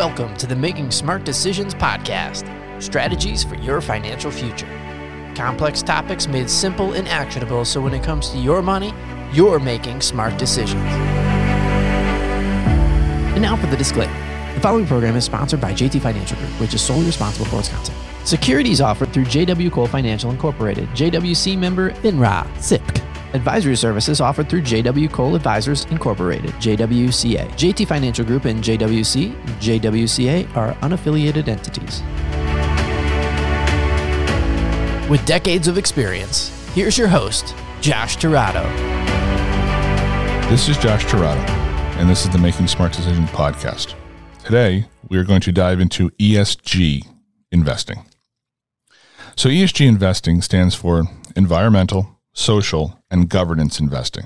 Welcome to the Making Smart Decisions podcast strategies for your financial future. Complex topics made simple and actionable so when it comes to your money, you're making smart decisions. And now for the disclaimer. The following program is sponsored by JT Financial Group, which is solely responsible for its content. Securities offered through JW Cole Financial Incorporated, JWC member FINRA, SIPC. Advisory services offered through JW Cole Advisors Incorporated, JWCA. JT Financial Group and JWC, JWCA are unaffiliated entities. With decades of experience, here's your host, Josh Tirado. This is Josh Tirado, and this is the Making Smart Decisions podcast. Today, we are going to dive into ESG investing. So, ESG investing stands for environmental, social, and governance investing.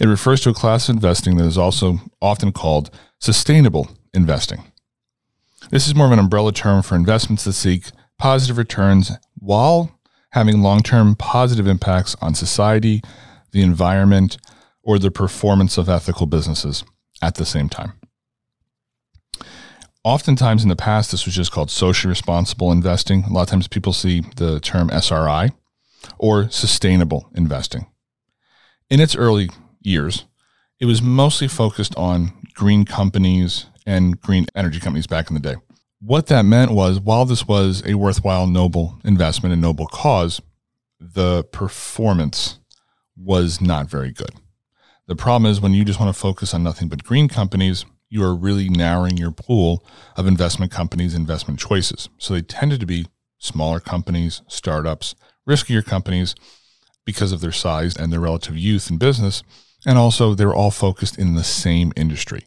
It refers to a class of investing that is also often called sustainable investing. This is more of an umbrella term for investments that seek positive returns while having long term positive impacts on society, the environment, or the performance of ethical businesses at the same time. Oftentimes in the past, this was just called socially responsible investing. A lot of times people see the term SRI or sustainable investing. In its early years, it was mostly focused on green companies and green energy companies back in the day. What that meant was while this was a worthwhile, noble investment and noble cause, the performance was not very good. The problem is when you just want to focus on nothing but green companies, you are really narrowing your pool of investment companies, investment choices. So they tended to be smaller companies, startups, riskier companies because of their size and their relative youth in business. And also, they're all focused in the same industry.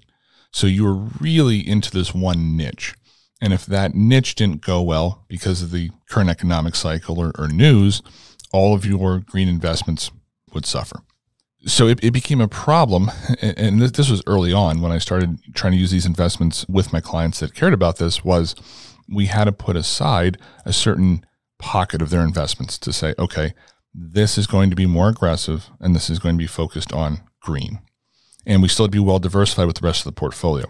So you are really into this one niche. And if that niche didn't go well because of the current economic cycle or, or news, all of your green investments would suffer. So it, it became a problem. And this was early on when I started trying to use these investments with my clients that cared about this was we had to put aside a certain pocket of their investments to say, okay, this is going to be more aggressive and this is going to be focused on green. And we still be well diversified with the rest of the portfolio.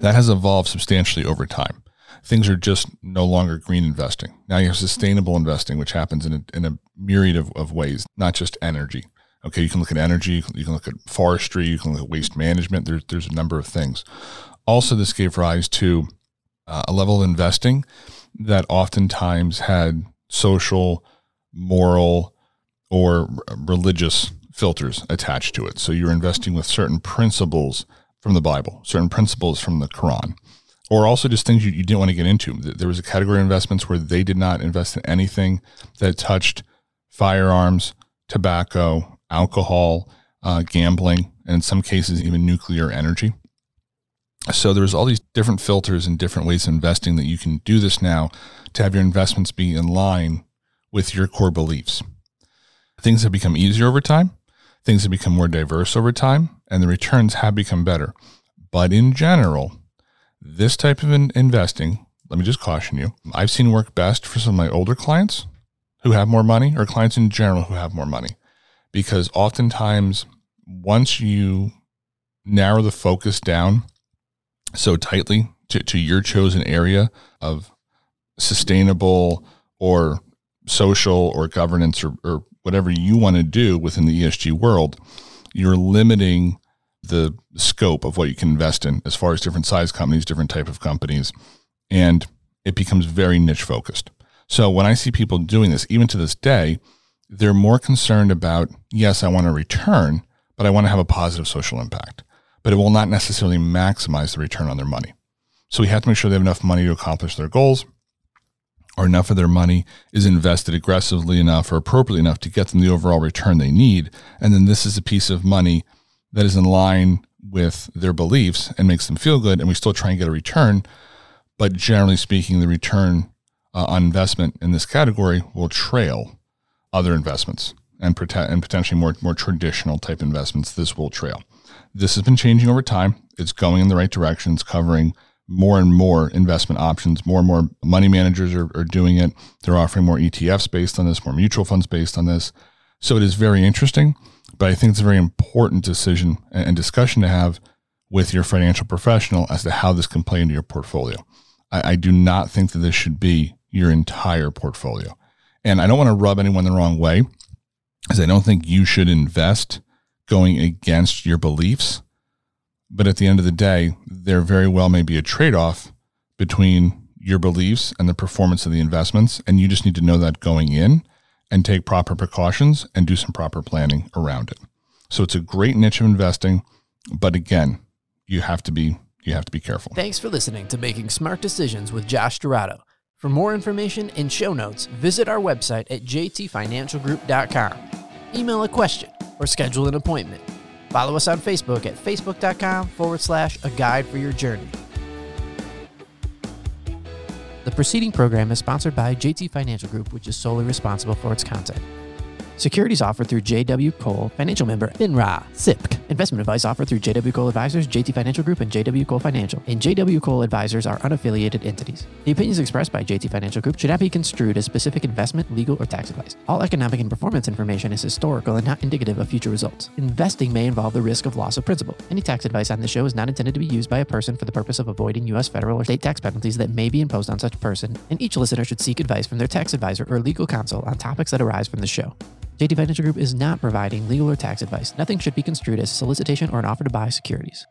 That has evolved substantially over time. Things are just no longer green investing. Now you have sustainable investing, which happens in a, in a myriad of, of ways, not just energy. Okay, you can look at energy, you can look at forestry, you can look at waste management. There's, there's a number of things. Also, this gave rise to uh, a level of investing that oftentimes had social, moral, or religious filters attached to it. So you're investing with certain principles from the Bible, certain principles from the Quran, or also just things you, you didn't want to get into. There was a category of investments where they did not invest in anything that touched firearms, tobacco, alcohol, uh, gambling, and in some cases, even nuclear energy. So there's all these different filters and different ways of investing that you can do this now to have your investments be in line with your core beliefs. Things have become easier over time. Things have become more diverse over time and the returns have become better. But in general, this type of investing, let me just caution you, I've seen work best for some of my older clients who have more money or clients in general who have more money. Because oftentimes, once you narrow the focus down so tightly to, to your chosen area of sustainable or social or governance or, or whatever you want to do within the ESG world, you're limiting the scope of what you can invest in as far as different size companies, different type of companies, and it becomes very niche focused. So when I see people doing this, even to this day, they're more concerned about, yes, I want a return, but I want to have a positive social impact but it will not necessarily maximize the return on their money. So we have to make sure they have enough money to accomplish their goals or enough of their money is invested aggressively enough or appropriately enough to get them the overall return they need. And then this is a piece of money that is in line with their beliefs and makes them feel good. And we still try and get a return. But generally speaking, the return uh, on investment in this category will trail other investments and, and potentially more, more traditional type investments. This will trail. This has been changing over time. It's going in the right direction. It's covering more and more investment options. More and more money managers are, are doing it. They're offering more ETFs based on this, more mutual funds based on this. So it is very interesting, but I think it's a very important decision and discussion to have with your financial professional as to how this can play into your portfolio. I, I do not think that this should be your entire portfolio. And I don't want to rub anyone the wrong way, because I don't think you should invest going against your beliefs. But at the end of the day, there very well may be a trade off between your beliefs and the performance of the investments. And you just need to know that going in and take proper precautions and do some proper planning around it. So it's a great niche of investing. But again, you have to be you have to be careful. Thanks for listening to Making Smart Decisions with Josh Tirado. For more information and show notes, visit our website at jtfinancialgroup.com. Email a question or schedule an appointment. Follow us on Facebook at facebook.com forward slash a guide for your journey. The preceding program is sponsored by JT Financial Group, which is solely responsible for its content. Securities offered through JW Cole, financial member FINRA, SIPC. Investment advice offered through JW Cole Advisors, JT Financial Group, and JW Cole Financial. And JW Cole Advisors are unaffiliated entities. The opinions expressed by JT Financial Group should not be construed as specific investment, legal, or tax advice. All economic and performance information is historical and not indicative of future results. Investing may involve the risk of loss of principal. Any tax advice on this show is not intended to be used by a person for the purpose of avoiding U.S. federal or state tax penalties that may be imposed on such person, and each listener should seek advice from their tax advisor or legal counsel on topics that arise from the show. JT Financial Group is not providing legal or tax advice. Nothing should be construed as solicitation or an offer to buy securities.